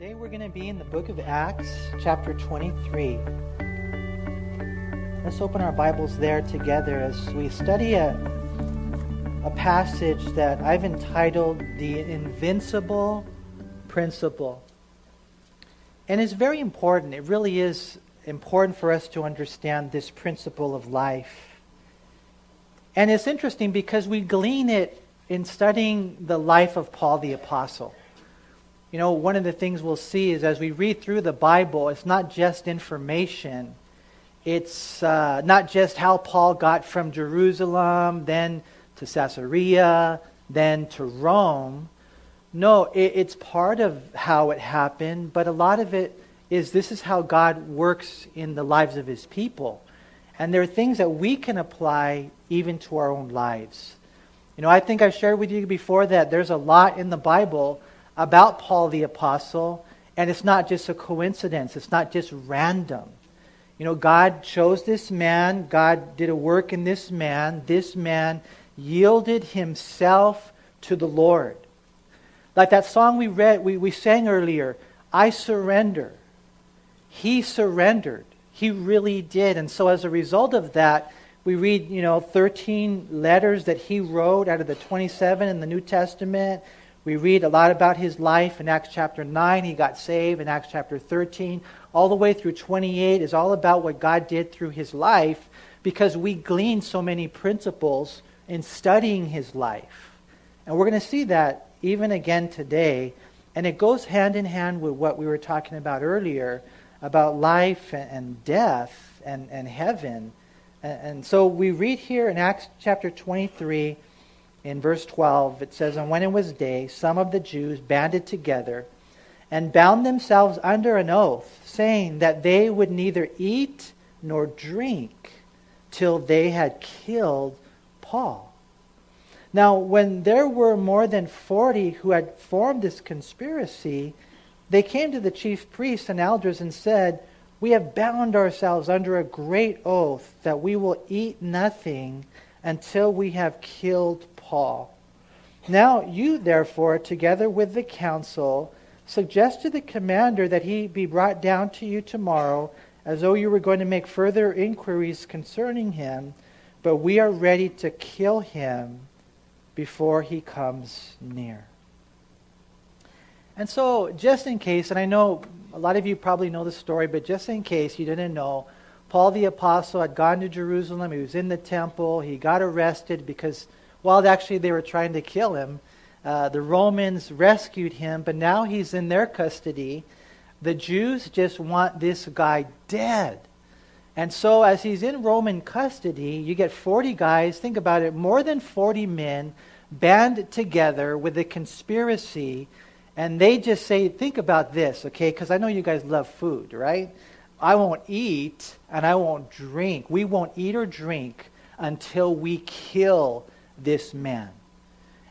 Today we're going to be in the book of Acts, chapter 23. Let's open our Bibles there together as we study a, a passage that I've entitled The Invincible Principle. And it's very important. It really is important for us to understand this principle of life. And it's interesting because we glean it in studying the life of Paul the Apostle. You know, one of the things we'll see is as we read through the Bible, it's not just information. It's uh, not just how Paul got from Jerusalem, then to Caesarea, then to Rome. No, it, it's part of how it happened, but a lot of it is this is how God works in the lives of his people. And there are things that we can apply even to our own lives. You know, I think I've shared with you before that there's a lot in the Bible about Paul the Apostle, and it's not just a coincidence, it's not just random. You know, God chose this man, God did a work in this man, this man yielded himself to the Lord. Like that song we read, we, we sang earlier, I surrender. He surrendered. He really did. And so as a result of that, we read, you know, 13 letters that he wrote out of the 27 in the New Testament. We read a lot about his life in Acts chapter 9. He got saved in Acts chapter 13. All the way through 28 is all about what God did through his life because we glean so many principles in studying his life. And we're going to see that even again today. And it goes hand in hand with what we were talking about earlier about life and death and, and heaven. And, and so we read here in Acts chapter 23 in verse 12, it says, And when it was day, some of the Jews banded together and bound themselves under an oath, saying that they would neither eat nor drink till they had killed Paul. Now, when there were more than 40 who had formed this conspiracy, they came to the chief priests and elders and said, We have bound ourselves under a great oath that we will eat nothing until we have killed Paul. Now you, therefore, together with the council, suggest to the commander that he be brought down to you tomorrow, as though you were going to make further inquiries concerning him, but we are ready to kill him before he comes near. And so, just in case, and I know a lot of you probably know the story, but just in case you didn't know, Paul the Apostle had gone to Jerusalem. He was in the temple. He got arrested because while actually they were trying to kill him. Uh, the Romans rescued him, but now he's in their custody. The Jews just want this guy dead. And so, as he's in Roman custody, you get 40 guys, think about it, more than 40 men band together with a conspiracy, and they just say, think about this, okay? Because I know you guys love food, right? I won't eat and I won't drink. We won't eat or drink until we kill this man.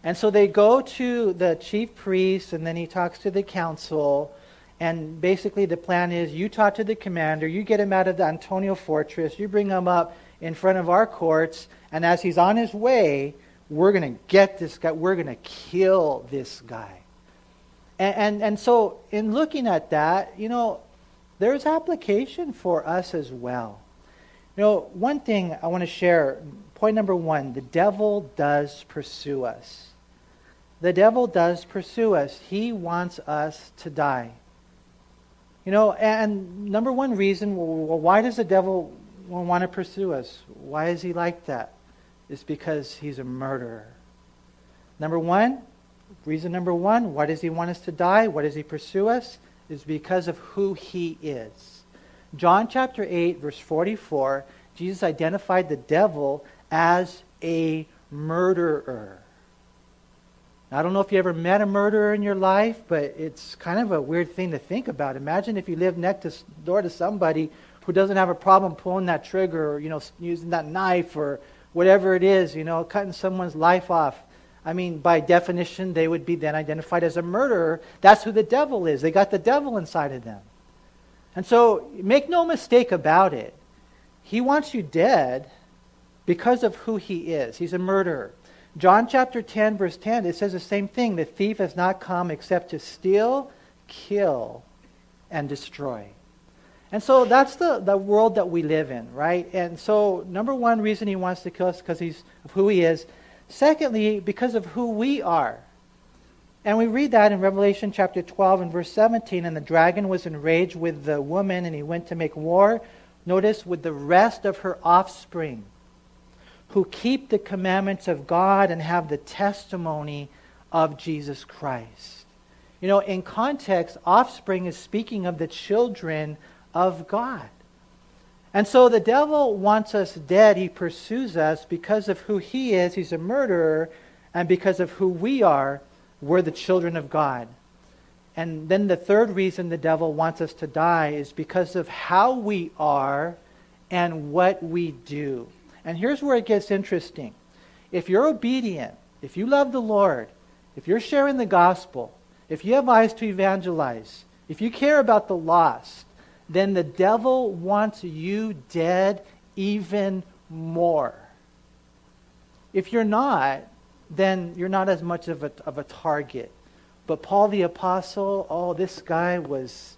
And so they go to the chief priest, and then he talks to the council. And basically, the plan is you talk to the commander, you get him out of the Antonia fortress, you bring him up in front of our courts, and as he's on his way, we're going to get this guy, we're going to kill this guy. And, and, and so, in looking at that, you know, there's application for us as well. You know, one thing I want to share Point number one the devil does pursue us. The devil does pursue us. He wants us to die. You know, and number one reason, well, why does the devil want to pursue us? Why is he like that? It's because he's a murderer. Number one, reason number one, why does he want us to die? Why does he pursue us? Is because of who he is. John chapter 8, verse 44, Jesus identified the devil as a murderer. I don't know if you ever met a murderer in your life, but it's kind of a weird thing to think about. Imagine if you lived next to, door to somebody who doesn't have a problem pulling that trigger or, you know, using that knife or whatever it is, you know, cutting someone's life off. I mean, by definition, they would be then identified as a murderer. That's who the devil is. They got the devil inside of them. And so, make no mistake about it. He wants you dead because of who he is. He's a murderer. John chapter 10, verse 10, it says the same thing. The thief has not come except to steal, kill, and destroy. And so that's the, the world that we live in, right? And so, number one reason he wants to kill us because he's of who he is. Secondly, because of who we are. And we read that in Revelation chapter 12 and verse 17. And the dragon was enraged with the woman, and he went to make war, notice, with the rest of her offspring, who keep the commandments of God and have the testimony of Jesus Christ. You know, in context, offspring is speaking of the children of God. And so the devil wants us dead. He pursues us because of who he is. He's a murderer. And because of who we are, we're the children of God. And then the third reason the devil wants us to die is because of how we are and what we do. And here's where it gets interesting. If you're obedient, if you love the Lord, if you're sharing the gospel, if you have eyes to evangelize, if you care about the lost, then the devil wants you dead even more. If you're not, then you're not as much of a, of a target. But Paul the Apostle, oh, this guy was,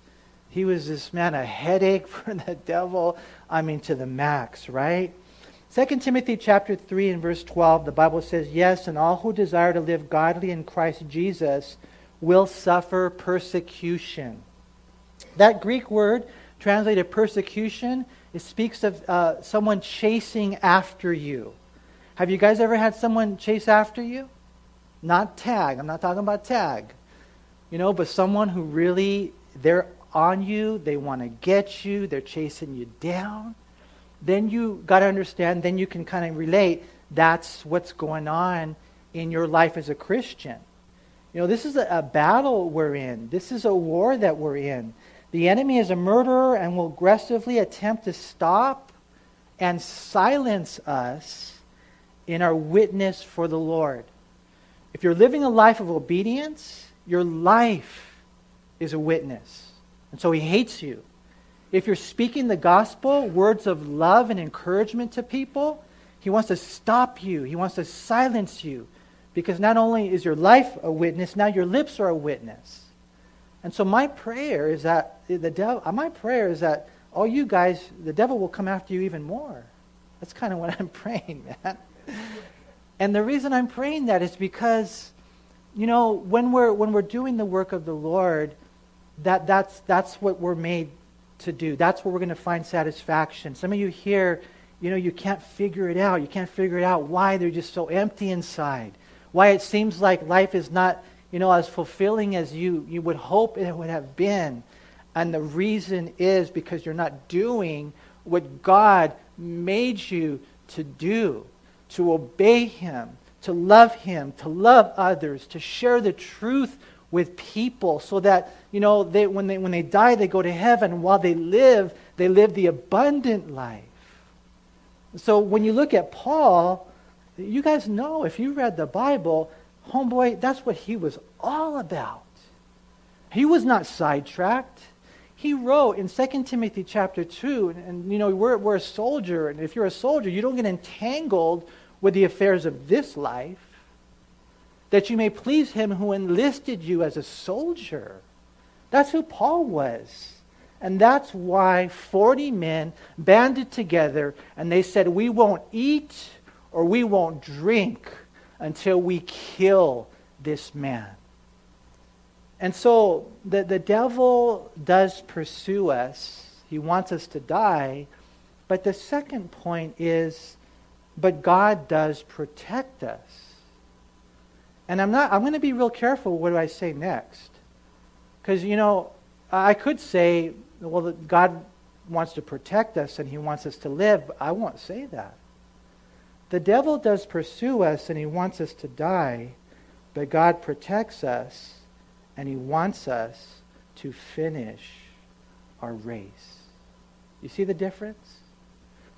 he was this man, a headache for the devil. I mean, to the max, right? 2 Timothy chapter 3 and verse 12, the Bible says, Yes, and all who desire to live godly in Christ Jesus will suffer persecution. That Greek word translated persecution, it speaks of uh, someone chasing after you. Have you guys ever had someone chase after you? Not tag. I'm not talking about tag. You know, but someone who really, they're on you, they want to get you, they're chasing you down. Then you got to understand, then you can kind of relate that's what's going on in your life as a Christian. You know, this is a, a battle we're in, this is a war that we're in. The enemy is a murderer and will aggressively attempt to stop and silence us in our witness for the Lord. If you're living a life of obedience, your life is a witness. And so he hates you. If you're speaking the gospel, words of love and encouragement to people, he wants to stop you. He wants to silence you. Because not only is your life a witness, now your lips are a witness. And so my prayer is that the devil uh, my prayer is that all you guys, the devil will come after you even more. That's kind of what I'm praying, man. And the reason I'm praying that is because, you know, when we're, when we're doing the work of the Lord, that, that's, that's what we're made to do. That's where we're going to find satisfaction. Some of you here, you know, you can't figure it out. You can't figure it out why they're just so empty inside. Why it seems like life is not, you know, as fulfilling as you, you would hope it would have been. And the reason is because you're not doing what God made you to do to obey Him, to love Him, to love others, to share the truth with people so that, you know, they, when, they, when they die, they go to heaven. While they live, they live the abundant life. So when you look at Paul, you guys know if you read the Bible, homeboy, that's what he was all about. He was not sidetracked. He wrote in 2 Timothy chapter 2, and, and you know, we're, we're a soldier, and if you're a soldier, you don't get entangled with the affairs of this life, that you may please him who enlisted you as a soldier. That's who Paul was. And that's why 40 men banded together and they said, We won't eat or we won't drink until we kill this man. And so the, the devil does pursue us. He wants us to die. But the second point is but God does protect us. And I'm not I'm going to be real careful what do I say next. Cuz you know, I could say well God wants to protect us and he wants us to live, but I won't say that. The devil does pursue us and he wants us to die, but God protects us and he wants us to finish our race. You see the difference?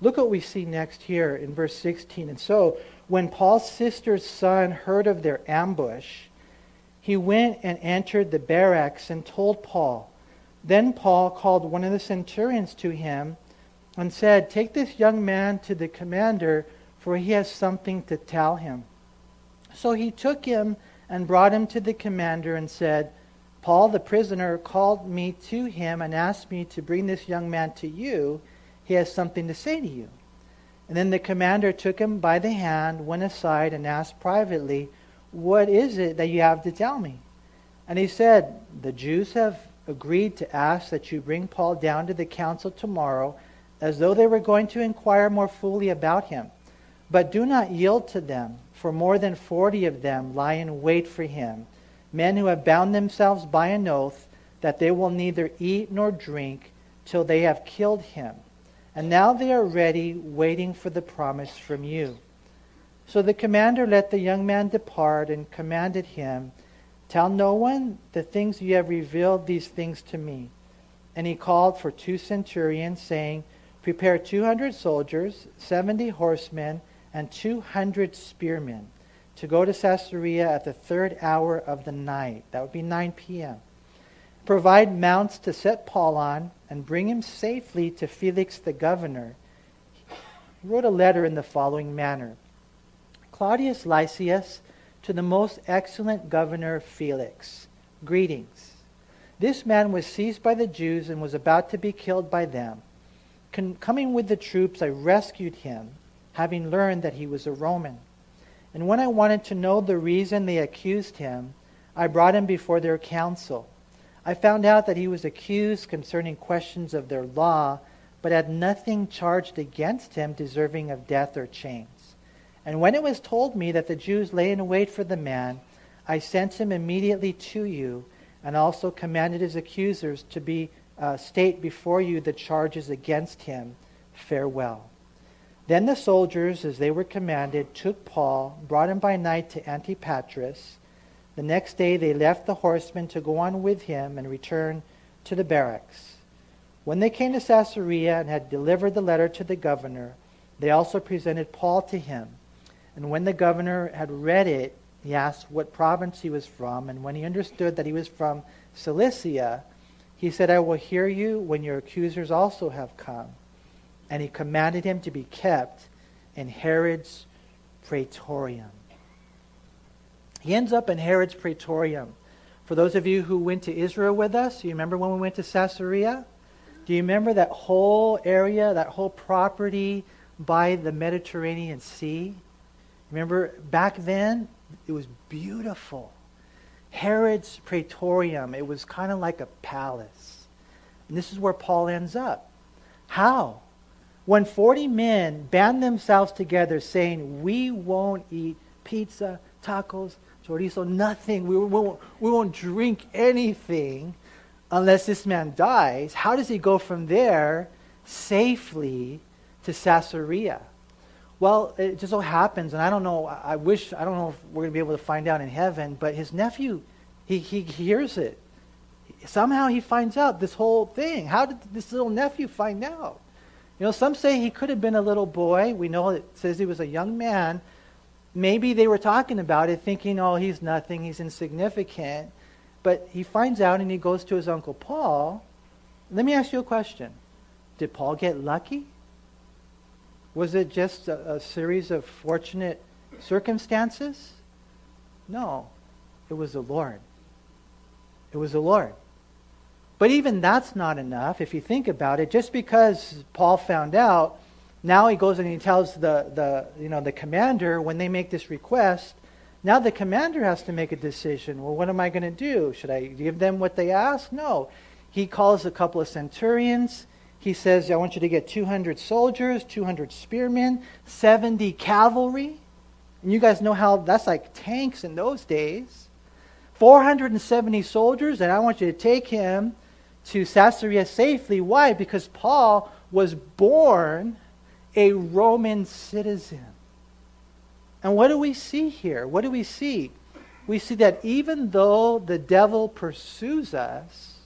Look what we see next here in verse 16. And so, when Paul's sister's son heard of their ambush, he went and entered the barracks and told Paul. Then Paul called one of the centurions to him and said, Take this young man to the commander, for he has something to tell him. So he took him and brought him to the commander and said, Paul, the prisoner, called me to him and asked me to bring this young man to you. He has something to say to you. And then the commander took him by the hand, went aside, and asked privately, What is it that you have to tell me? And he said, The Jews have agreed to ask that you bring Paul down to the council tomorrow, as though they were going to inquire more fully about him. But do not yield to them, for more than forty of them lie in wait for him men who have bound themselves by an oath that they will neither eat nor drink till they have killed him. And now they are ready, waiting for the promise from you. So the commander let the young man depart and commanded him, Tell no one the things you have revealed these things to me. And he called for two centurions, saying, Prepare 200 soldiers, 70 horsemen, and 200 spearmen to go to Caesarea at the third hour of the night. That would be 9 p.m. Provide mounts to set Paul on and bring him safely to Felix the governor. He wrote a letter in the following manner Claudius Lysias to the most excellent governor Felix. Greetings. This man was seized by the Jews and was about to be killed by them. Con- coming with the troops, I rescued him, having learned that he was a Roman. And when I wanted to know the reason they accused him, I brought him before their council. I found out that he was accused concerning questions of their law, but had nothing charged against him deserving of death or chains. And when it was told me that the Jews lay in wait for the man, I sent him immediately to you, and also commanded his accusers to be uh, state before you the charges against him. Farewell. Then the soldiers, as they were commanded, took Paul, brought him by night to Antipatris. The next day they left the horsemen to go on with him and return to the barracks. When they came to Caesarea and had delivered the letter to the governor, they also presented Paul to him. And when the governor had read it, he asked what province he was from. And when he understood that he was from Cilicia, he said, I will hear you when your accusers also have come and he commanded him to be kept in Herod's praetorium. He ends up in Herod's praetorium. For those of you who went to Israel with us, you remember when we went to Caesarea? Do you remember that whole area, that whole property by the Mediterranean Sea? Remember back then, it was beautiful. Herod's praetorium, it was kind of like a palace. And this is where Paul ends up. How? when 40 men band themselves together saying, We won't eat pizza, tacos, chorizo, nothing. We won't, we won't drink anything unless this man dies, how does he go from there safely to Caesarea? Well, it just so happens, and I don't know, I wish, I don't know if we're going to be able to find out in heaven, but his nephew, he, he hears it. Somehow he finds out this whole thing. How did this little nephew find out? You know, some say he could have been a little boy. We know it says he was a young man. Maybe they were talking about it, thinking, oh, he's nothing, he's insignificant. But he finds out and he goes to his uncle Paul. Let me ask you a question Did Paul get lucky? Was it just a, a series of fortunate circumstances? No, it was the Lord. It was the Lord. But even that's not enough if you think about it. Just because Paul found out, now he goes and he tells the, the, you know, the commander when they make this request, now the commander has to make a decision. Well, what am I going to do? Should I give them what they ask? No. He calls a couple of centurions. He says, I want you to get 200 soldiers, 200 spearmen, 70 cavalry. And you guys know how that's like tanks in those days. 470 soldiers, and I want you to take him to Caesarea safely. Why? Because Paul was born a Roman citizen. And what do we see here? What do we see? We see that even though the devil pursues us,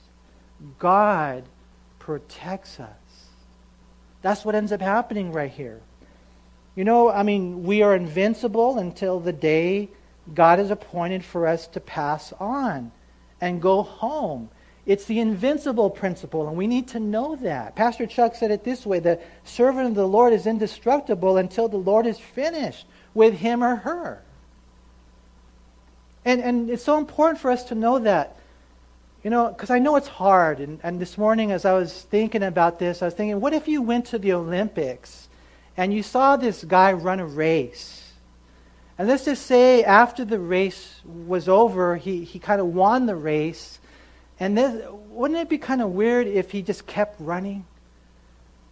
God protects us. That's what ends up happening right here. You know, I mean, we are invincible until the day God is appointed for us to pass on and go home. It's the invincible principle, and we need to know that. Pastor Chuck said it this way the servant of the Lord is indestructible until the Lord is finished with him or her. And, and it's so important for us to know that. You know, because I know it's hard. And, and this morning, as I was thinking about this, I was thinking, what if you went to the Olympics and you saw this guy run a race? And let's just say after the race was over, he, he kind of won the race. And this, wouldn't it be kind of weird if he just kept running?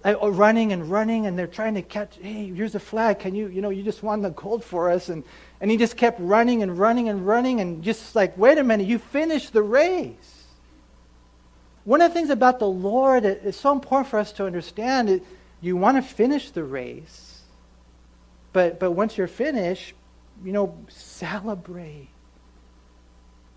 Oh, running and running, and they're trying to catch, hey, here's a flag. Can you, you know, you just won the gold for us. And, and he just kept running and running and running, and just like, wait a minute, you finished the race. One of the things about the Lord, it's so important for us to understand it, you want to finish the race, but, but once you're finished, you know, celebrate.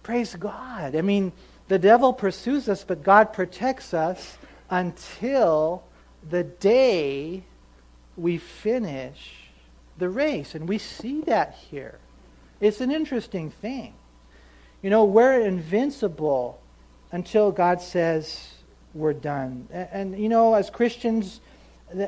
Praise God. I mean, the devil pursues us, but God protects us until the day we finish the race. And we see that here. It's an interesting thing. You know, we're invincible until God says we're done. And, and you know, as Christians,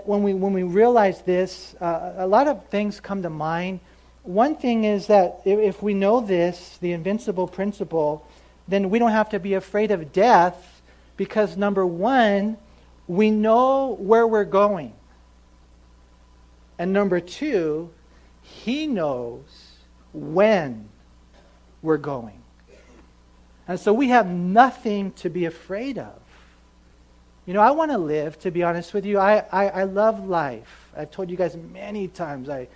when we, when we realize this, uh, a lot of things come to mind. One thing is that if we know this, the invincible principle, then we don't have to be afraid of death because, number one, we know where we're going. And number two, He knows when we're going. And so we have nothing to be afraid of. You know, I want to live, to be honest with you. I, I, I, love life. I've told you guys many times I,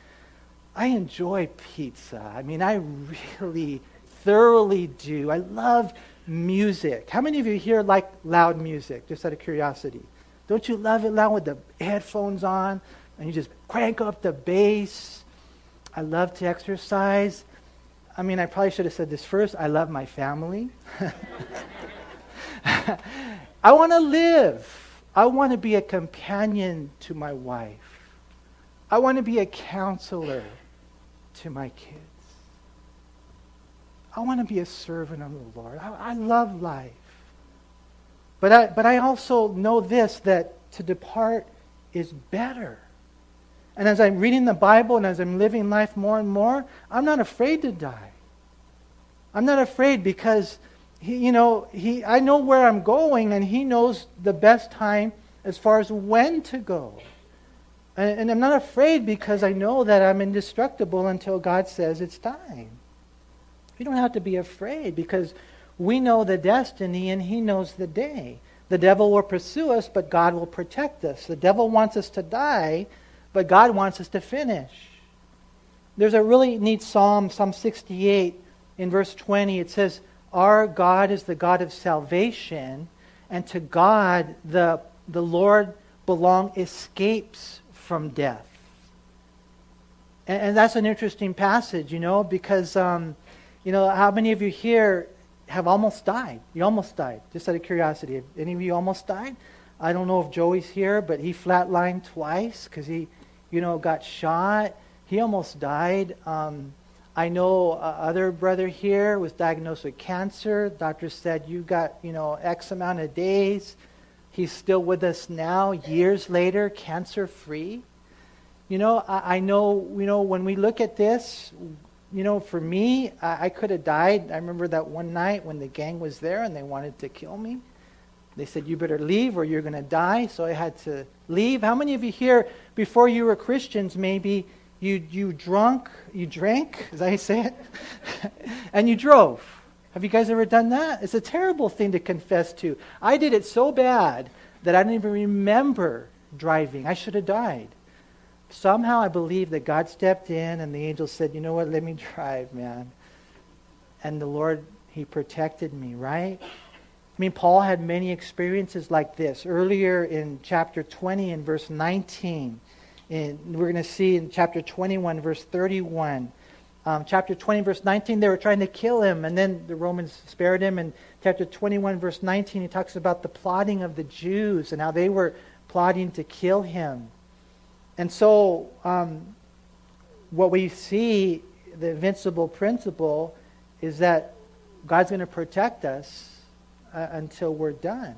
I enjoy pizza. I mean, I really thoroughly do. I love music. How many of you here like loud music, just out of curiosity? Don't you love it loud with the headphones on and you just crank up the bass? I love to exercise. I mean, I probably should have said this first. I love my family. I want to live. I want to be a companion to my wife. I want to be a counselor to my kids. I want to be a servant of the Lord. I, I love life. But I, but I also know this that to depart is better. And as I'm reading the Bible and as I'm living life more and more, I'm not afraid to die. I'm not afraid because he, you know, he, I know where I'm going and he knows the best time as far as when to go. And, and I'm not afraid because I know that I'm indestructible until God says it's time. You don't have to be afraid because we know the destiny and he knows the day. The devil will pursue us, but God will protect us. The devil wants us to die, but God wants us to finish. There's a really neat psalm, Psalm 68, in verse 20. It says, Our God is the God of salvation, and to God the, the Lord belong escapes from death. And, and that's an interesting passage, you know, because, um, you know, how many of you here have almost died? You almost died, just out of curiosity. Have any of you almost died? I don't know if Joey's here, but he flatlined twice because he you know, got shot. He almost died. Um, I know other brother here was diagnosed with cancer. Doctor said you got, you know, X amount of days. He's still with us now, years later, cancer free. You know, I, I, know, you know, when we look at this, you know, for me, I, I could have died. I remember that one night when the gang was there and they wanted to kill me. They said, You better leave or you're going to die. So I had to leave. How many of you here, before you were Christians, maybe you, you drunk, you drank, as I say it, and you drove? Have you guys ever done that? It's a terrible thing to confess to. I did it so bad that I didn't even remember driving. I should have died. Somehow I believe that God stepped in and the angel said, You know what? Let me drive, man. And the Lord, He protected me, right? I mean, Paul had many experiences like this. Earlier in chapter 20 and verse 19, and we're going to see in chapter 21, verse 31. Um, chapter 20, verse 19, they were trying to kill him, and then the Romans spared him. And chapter 21, verse 19, he talks about the plotting of the Jews and how they were plotting to kill him. And so, um, what we see, the invincible principle, is that God's going to protect us uh, until we're done.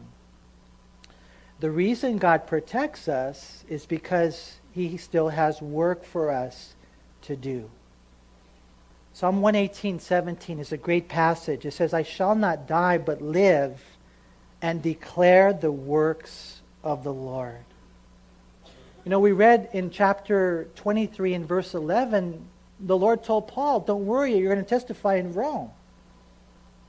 The reason God protects us is because He still has work for us to do. Psalm 118, 17 is a great passage. It says, I shall not die, but live and declare the works of the Lord. You know, we read in chapter 23 and verse 11, the Lord told Paul, Don't worry, you're going to testify in Rome.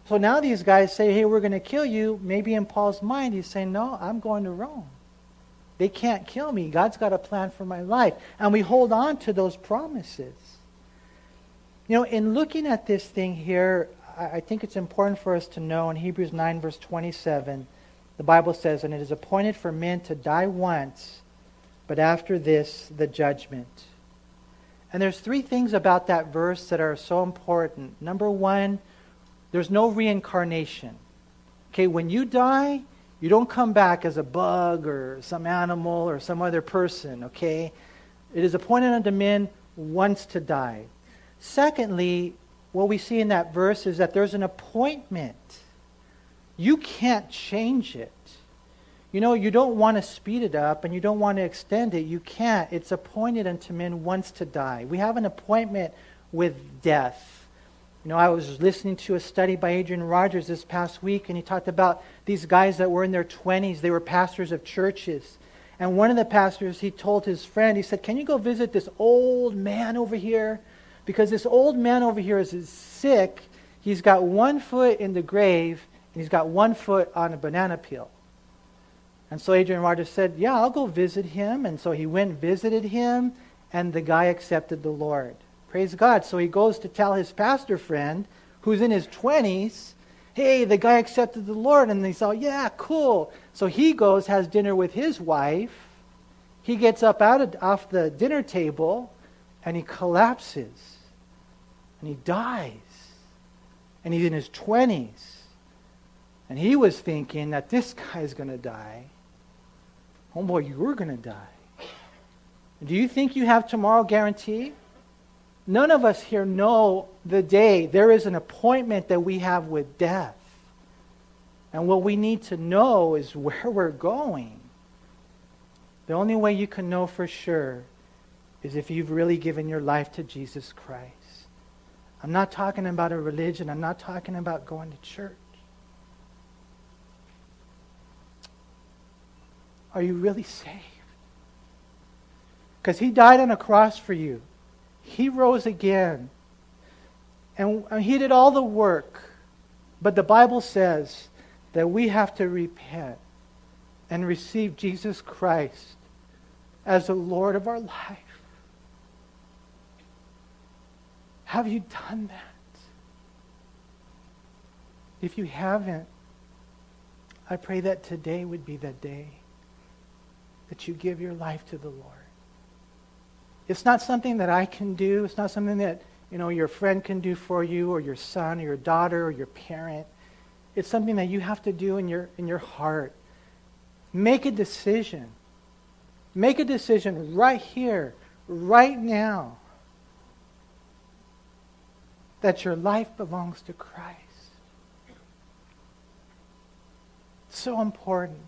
So now these guys say, Hey, we're going to kill you. Maybe in Paul's mind, he's saying, No, I'm going to Rome. They can't kill me. God's got a plan for my life. And we hold on to those promises. You know, in looking at this thing here, I think it's important for us to know in Hebrews 9, verse 27, the Bible says, And it is appointed for men to die once, but after this, the judgment. And there's three things about that verse that are so important. Number one, there's no reincarnation. Okay, when you die, you don't come back as a bug or some animal or some other person, okay? It is appointed unto men once to die. Secondly, what we see in that verse is that there's an appointment. You can't change it. You know, you don't want to speed it up and you don't want to extend it. You can't. It's appointed unto men once to die. We have an appointment with death. You know, I was listening to a study by Adrian Rogers this past week, and he talked about these guys that were in their 20s. They were pastors of churches. And one of the pastors, he told his friend, he said, Can you go visit this old man over here? because this old man over here is sick. He's got one foot in the grave, and he's got one foot on a banana peel. And so Adrian Rogers said, Yeah, I'll go visit him. And so he went and visited him, and the guy accepted the Lord. Praise God. So he goes to tell his pastor friend, who's in his 20s, Hey, the guy accepted the Lord. And they say, Yeah, cool. So he goes, has dinner with his wife. He gets up out of, off the dinner table, and he collapses and he dies. And he's in his 20s. And he was thinking that this guy's going to die. Oh, Homeboy, you're going to die. Do you think you have tomorrow guaranteed? None of us here know the day. There is an appointment that we have with death. And what we need to know is where we're going. The only way you can know for sure is if you've really given your life to Jesus Christ. I'm not talking about a religion. I'm not talking about going to church. Are you really saved? Because he died on a cross for you. He rose again. And he did all the work. But the Bible says that we have to repent and receive Jesus Christ as the Lord of our life. Have you done that? If you haven't, I pray that today would be the day that you give your life to the Lord. It's not something that I can do. It's not something that, you know, your friend can do for you or your son or your daughter or your parent. It's something that you have to do in your in your heart. Make a decision. Make a decision right here, right now that your life belongs to Christ. It's so important.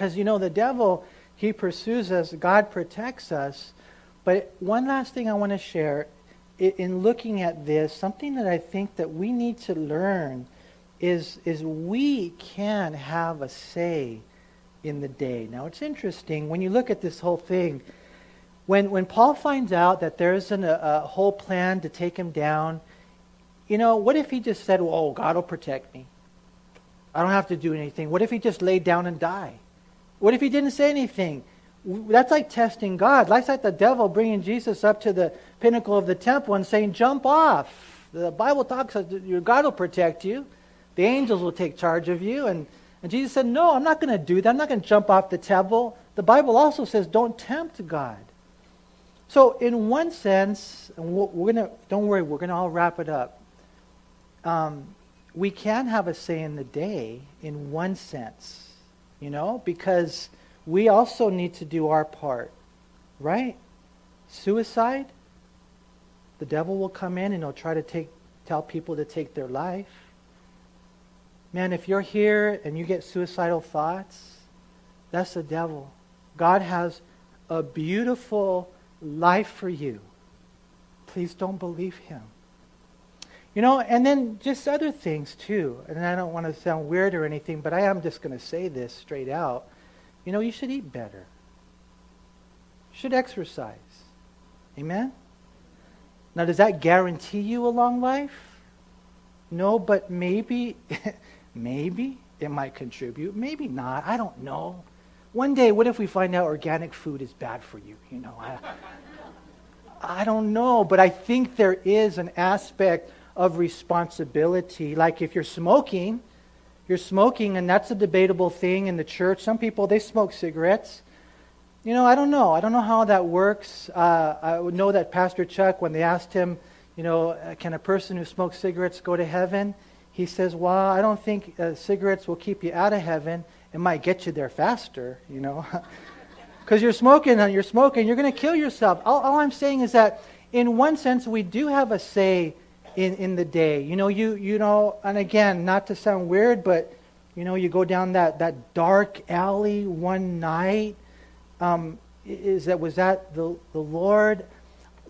Because, you know, the devil, he pursues us, God protects us. But one last thing I want to share in looking at this, something that I think that we need to learn is, is we can have a say in the day. Now, it's interesting when you look at this whole thing. When, when Paul finds out that there's an, a, a whole plan to take him down, you know, what if he just said, well, oh, God will protect me? I don't have to do anything. What if he just laid down and died? What if he didn't say anything? That's like testing God. That's like the devil bringing Jesus up to the pinnacle of the temple and saying, jump off. The Bible talks about your God will protect you. The angels will take charge of you. And, and Jesus said, no, I'm not going to do that. I'm not going to jump off the temple. The Bible also says, don't tempt God. So, in one sense, and we're gonna don't worry, we're gonna all wrap it up. Um, we can have a say in the day in one sense, you know, because we also need to do our part, right? Suicide, the devil will come in and he'll try to take tell people to take their life. Man, if you're here and you get suicidal thoughts, that's the devil. God has a beautiful life for you. Please don't believe him. You know, and then just other things too. And I don't want to sound weird or anything, but I am just going to say this straight out. You know, you should eat better. You should exercise. Amen? Now, does that guarantee you a long life? No, but maybe, maybe it might contribute. Maybe not. I don't know. One day, what if we find out organic food is bad for you? You know, I, I don't know, but I think there is an aspect of responsibility. Like if you're smoking, you're smoking, and that's a debatable thing in the church. Some people, they smoke cigarettes. You know, I don't know. I don't know how that works. Uh, I know that Pastor Chuck, when they asked him, you know, uh, can a person who smokes cigarettes go to heaven? He says, well, I don't think uh, cigarettes will keep you out of heaven. It might get you there faster, you know. Because you're smoking and you're smoking, you're going to kill yourself. All, all I'm saying is that, in one sense, we do have a say in, in the day. You know, you, you know, and again, not to sound weird, but, you know, you go down that, that dark alley one night um, is that was that the, the Lord?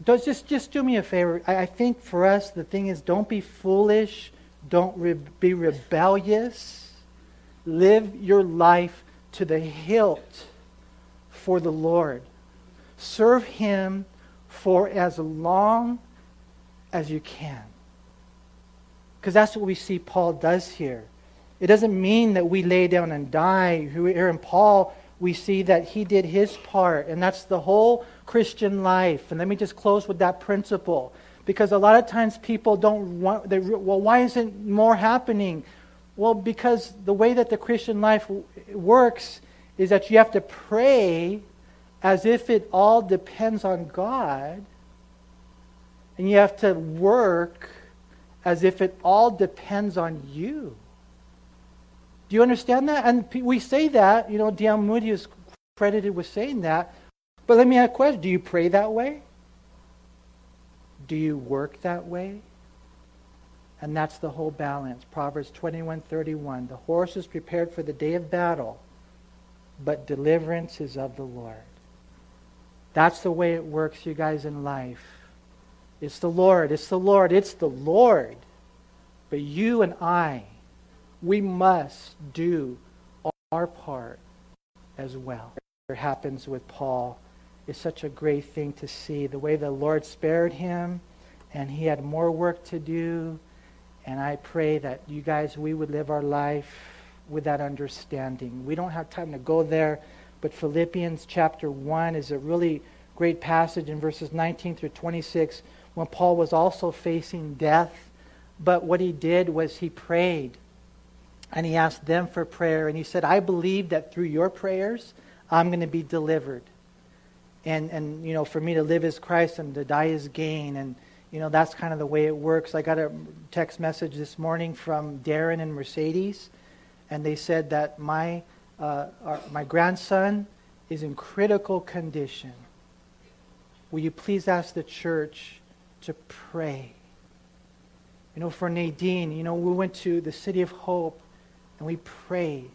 Does just just do me a favor. I, I think for us the thing is don't be foolish, don't re- be rebellious. Live your life to the hilt for the Lord. Serve Him for as long as you can. Because that's what we see Paul does here. It doesn't mean that we lay down and die. Here in Paul, we see that he did his part, and that's the whole Christian life. And let me just close with that principle. Because a lot of times people don't want, they, well, why isn't more happening? Well, because the way that the Christian life works is that you have to pray as if it all depends on God, and you have to work as if it all depends on you. Do you understand that? And we say that, you know. Moody is credited with saying that. But let me ask a question. Do you pray that way? Do you work that way? And that's the whole balance. Proverbs 21:31. The horse is prepared for the day of battle, but deliverance is of the Lord. That's the way it works, you guys, in life. It's the Lord. It's the Lord. It's the Lord. But you and I, we must do our part as well. It happens with Paul. It's such a great thing to see the way the Lord spared him, and he had more work to do. And I pray that you guys, we would live our life with that understanding. We don't have time to go there, but Philippians chapter 1 is a really great passage in verses 19 through 26 when Paul was also facing death. But what he did was he prayed and he asked them for prayer. And he said, I believe that through your prayers, I'm going to be delivered. And, and, you know, for me to live is Christ and to die is gain. And, you know, that's kind of the way it works. I got a text message this morning from Darren and Mercedes, and they said that my, uh, our, my grandson is in critical condition. Will you please ask the church to pray? You know, for Nadine, you know, we went to the City of Hope and we prayed.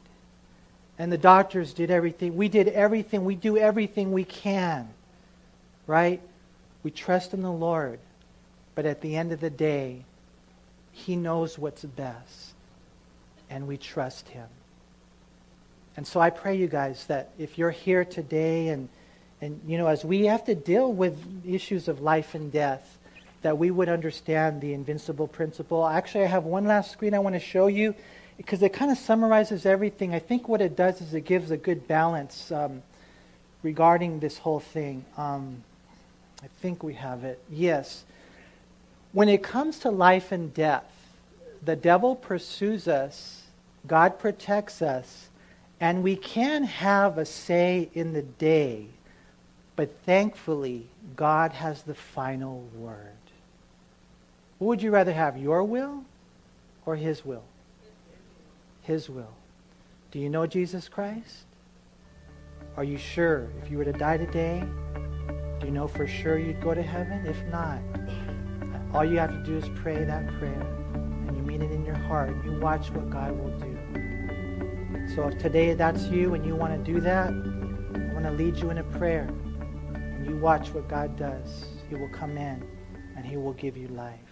And the doctors did everything. We did everything. We do everything we can. Right? We trust in the Lord. But at the end of the day, He knows what's best. And we trust Him. And so I pray you guys that if you're here today and, and you know, as we have to deal with issues of life and death, that we would understand the invincible principle. Actually, I have one last screen I want to show you because it kind of summarizes everything. I think what it does is it gives a good balance um, regarding this whole thing. Um, I think we have it. Yes. When it comes to life and death, the devil pursues us, God protects us, and we can have a say in the day, but thankfully, God has the final word. What would you rather have, your will or his will? His will. Do you know Jesus Christ? Are you sure if you were to die today, do you know for sure you'd go to heaven? If not, all you have to do is pray that prayer and you mean it in your heart and you watch what God will do. So if today that's you and you want to do that, I want to lead you in a prayer. And you watch what God does. He will come in and he will give you life.